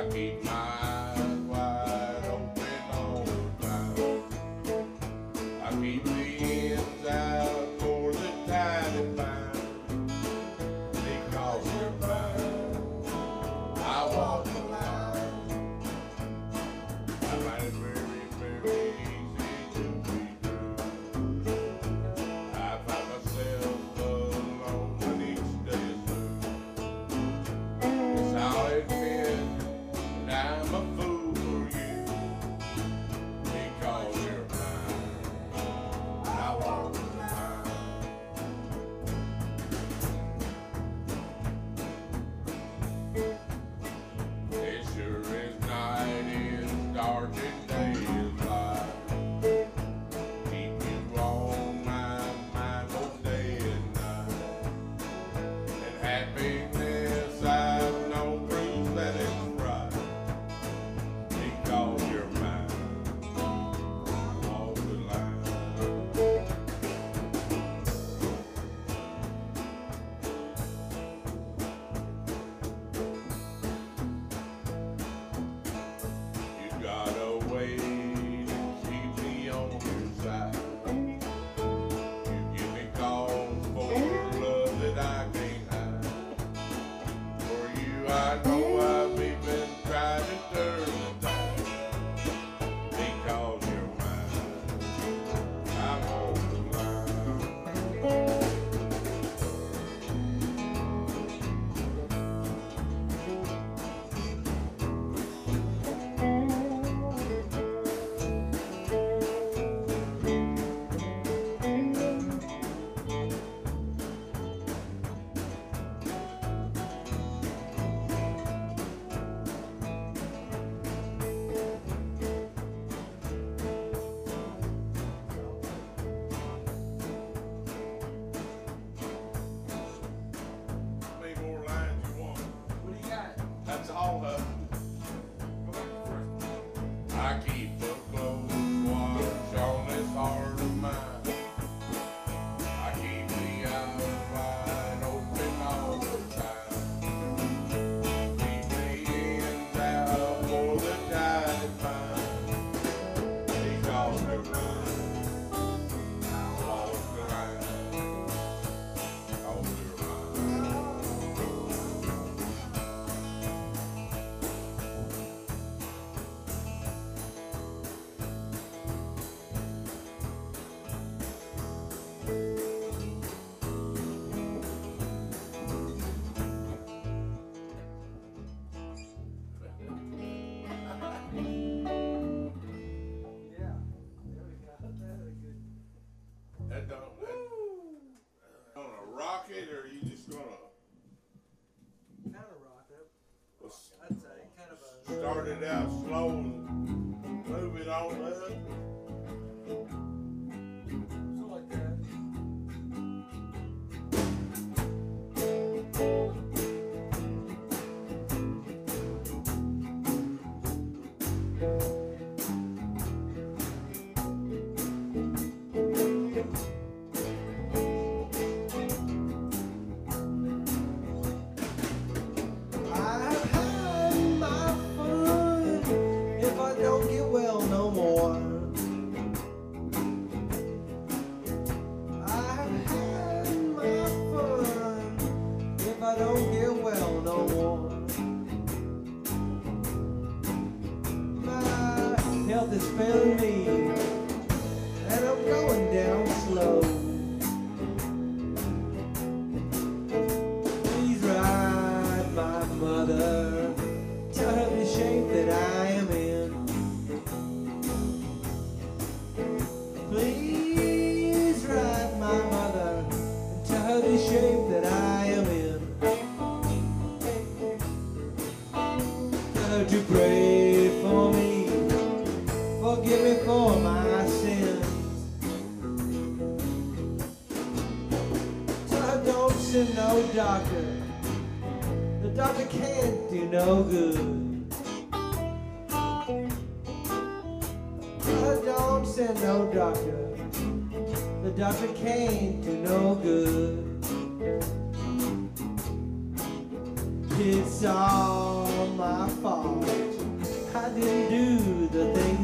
I keep my it out slow I to pray for me. Forgive me for my sins. Tell her don't send no doctor. The doctor can't do no good. Her don't send no doctor. The doctor can't do no good. It's all my fault. I didn't do the things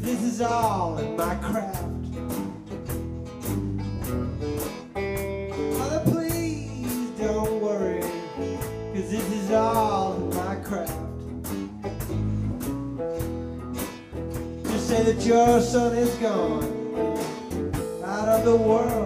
this is all in my craft. Mother, please don't worry, cause this is all in my craft. Just say that your son is gone out of the world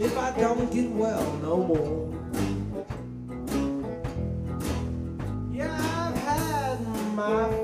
if I don't get well no more. Yeah, I've had my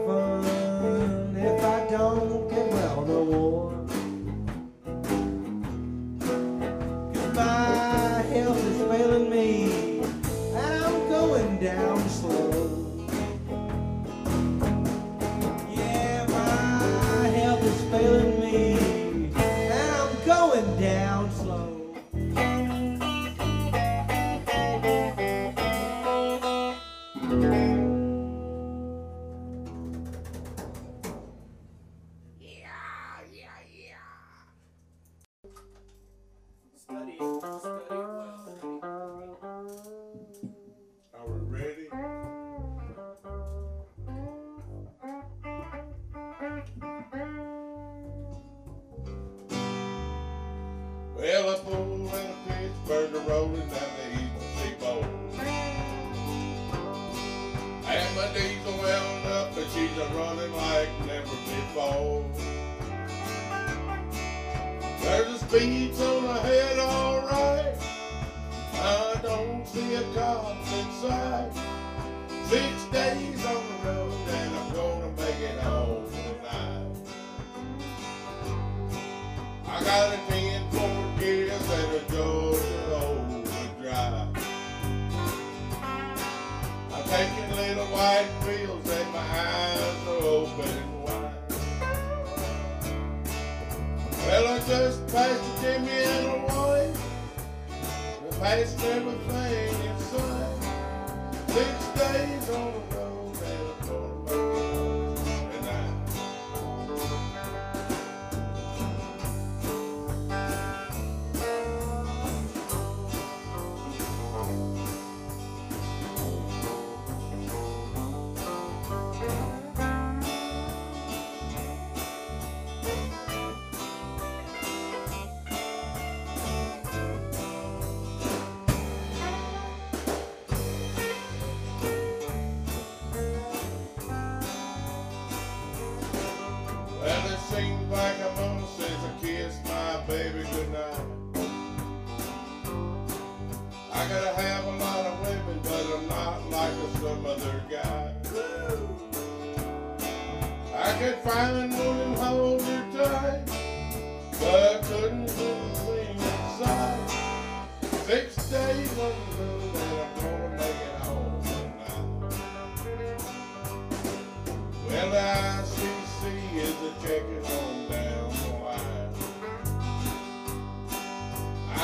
taking little white pills, and my eyes are open wide. Well, I just passed Jimmy and a wife. I passed everything inside. Six days on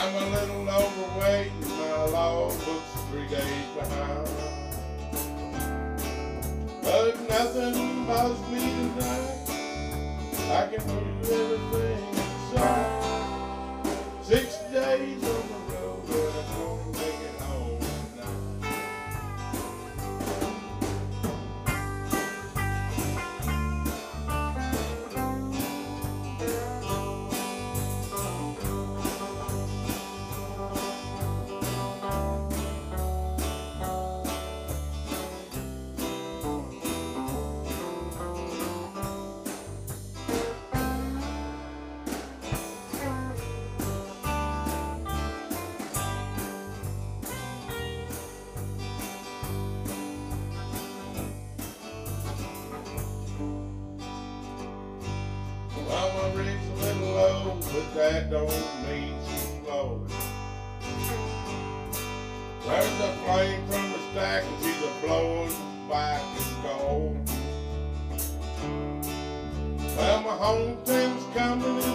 I'm a little overweight, and my law book's three days behind. But nothing bothers me tonight. I can do everything inside. but that don't mean she loves. There's a flame from her stack and she's a blowing back and gold. Well, my hometown's coming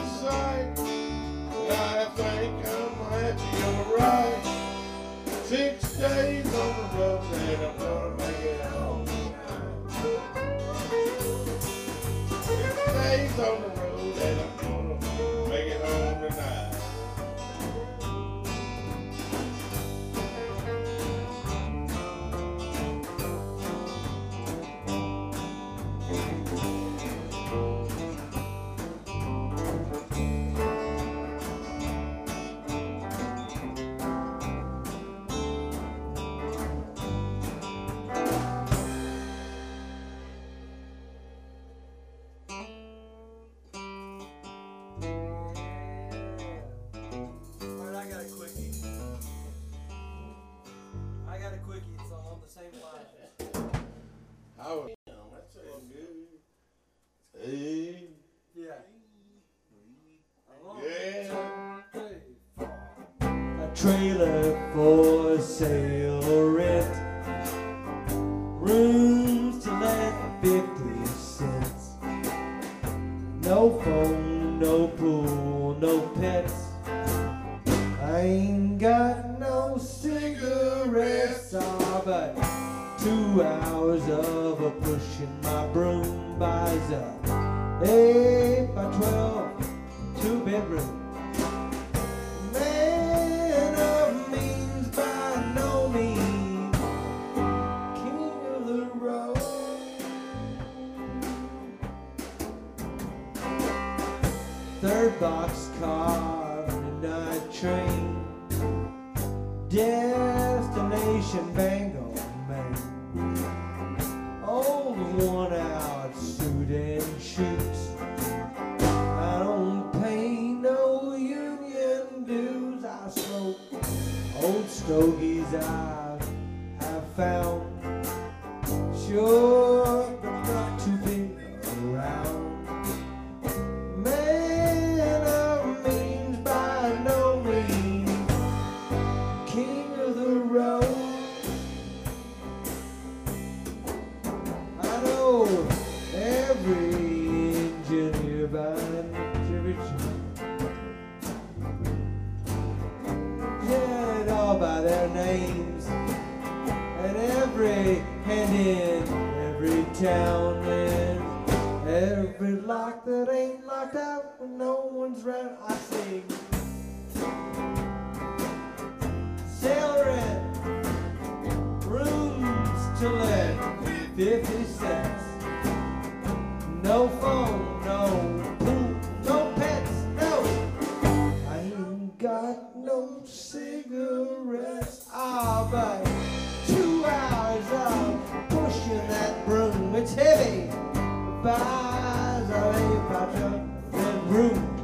trailer for sale or rent. her boxcar on a night train. Destination Bangor, Maine. Old worn out suit and shoes. I don't pay no union dues. I smoke old stogies. I room.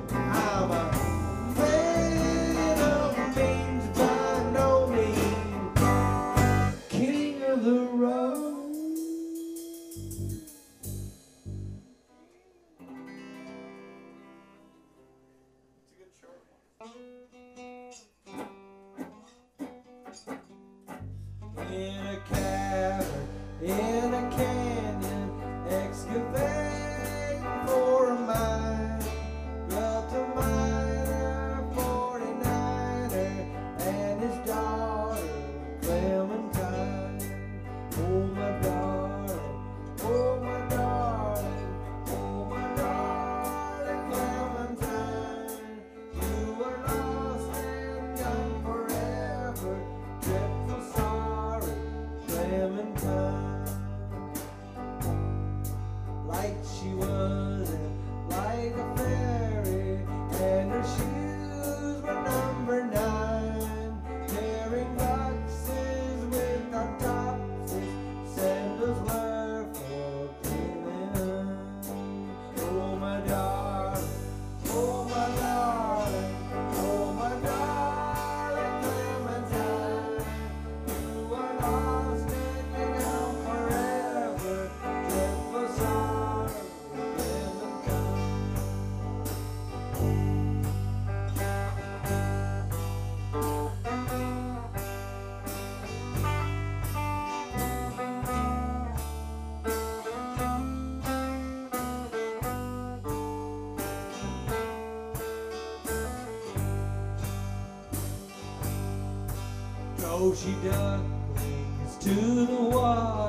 Go she ducklings to the water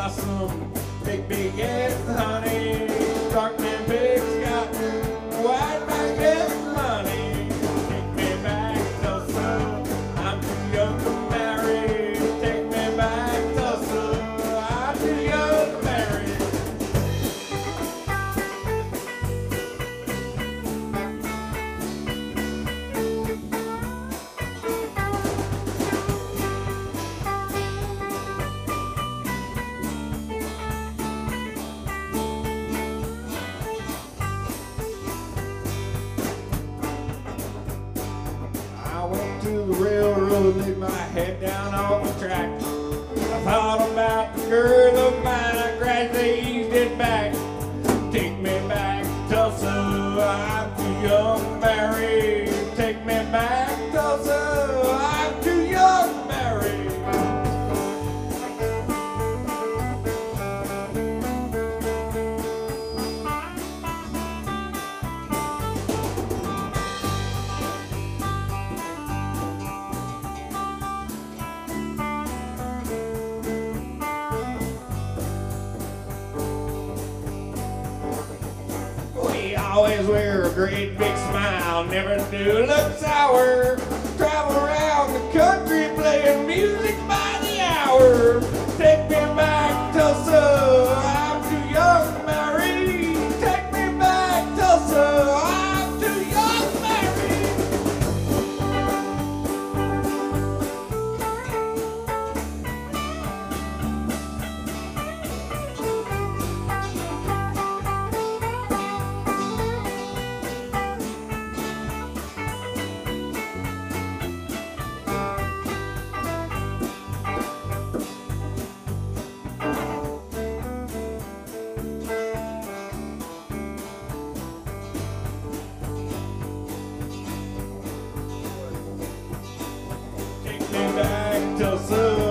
awesome. big, big as honey. road, laid my head down off the track. I thought wear a great big smile, never do look sour. Travel around the country playing music by the hour. Take me by too soon.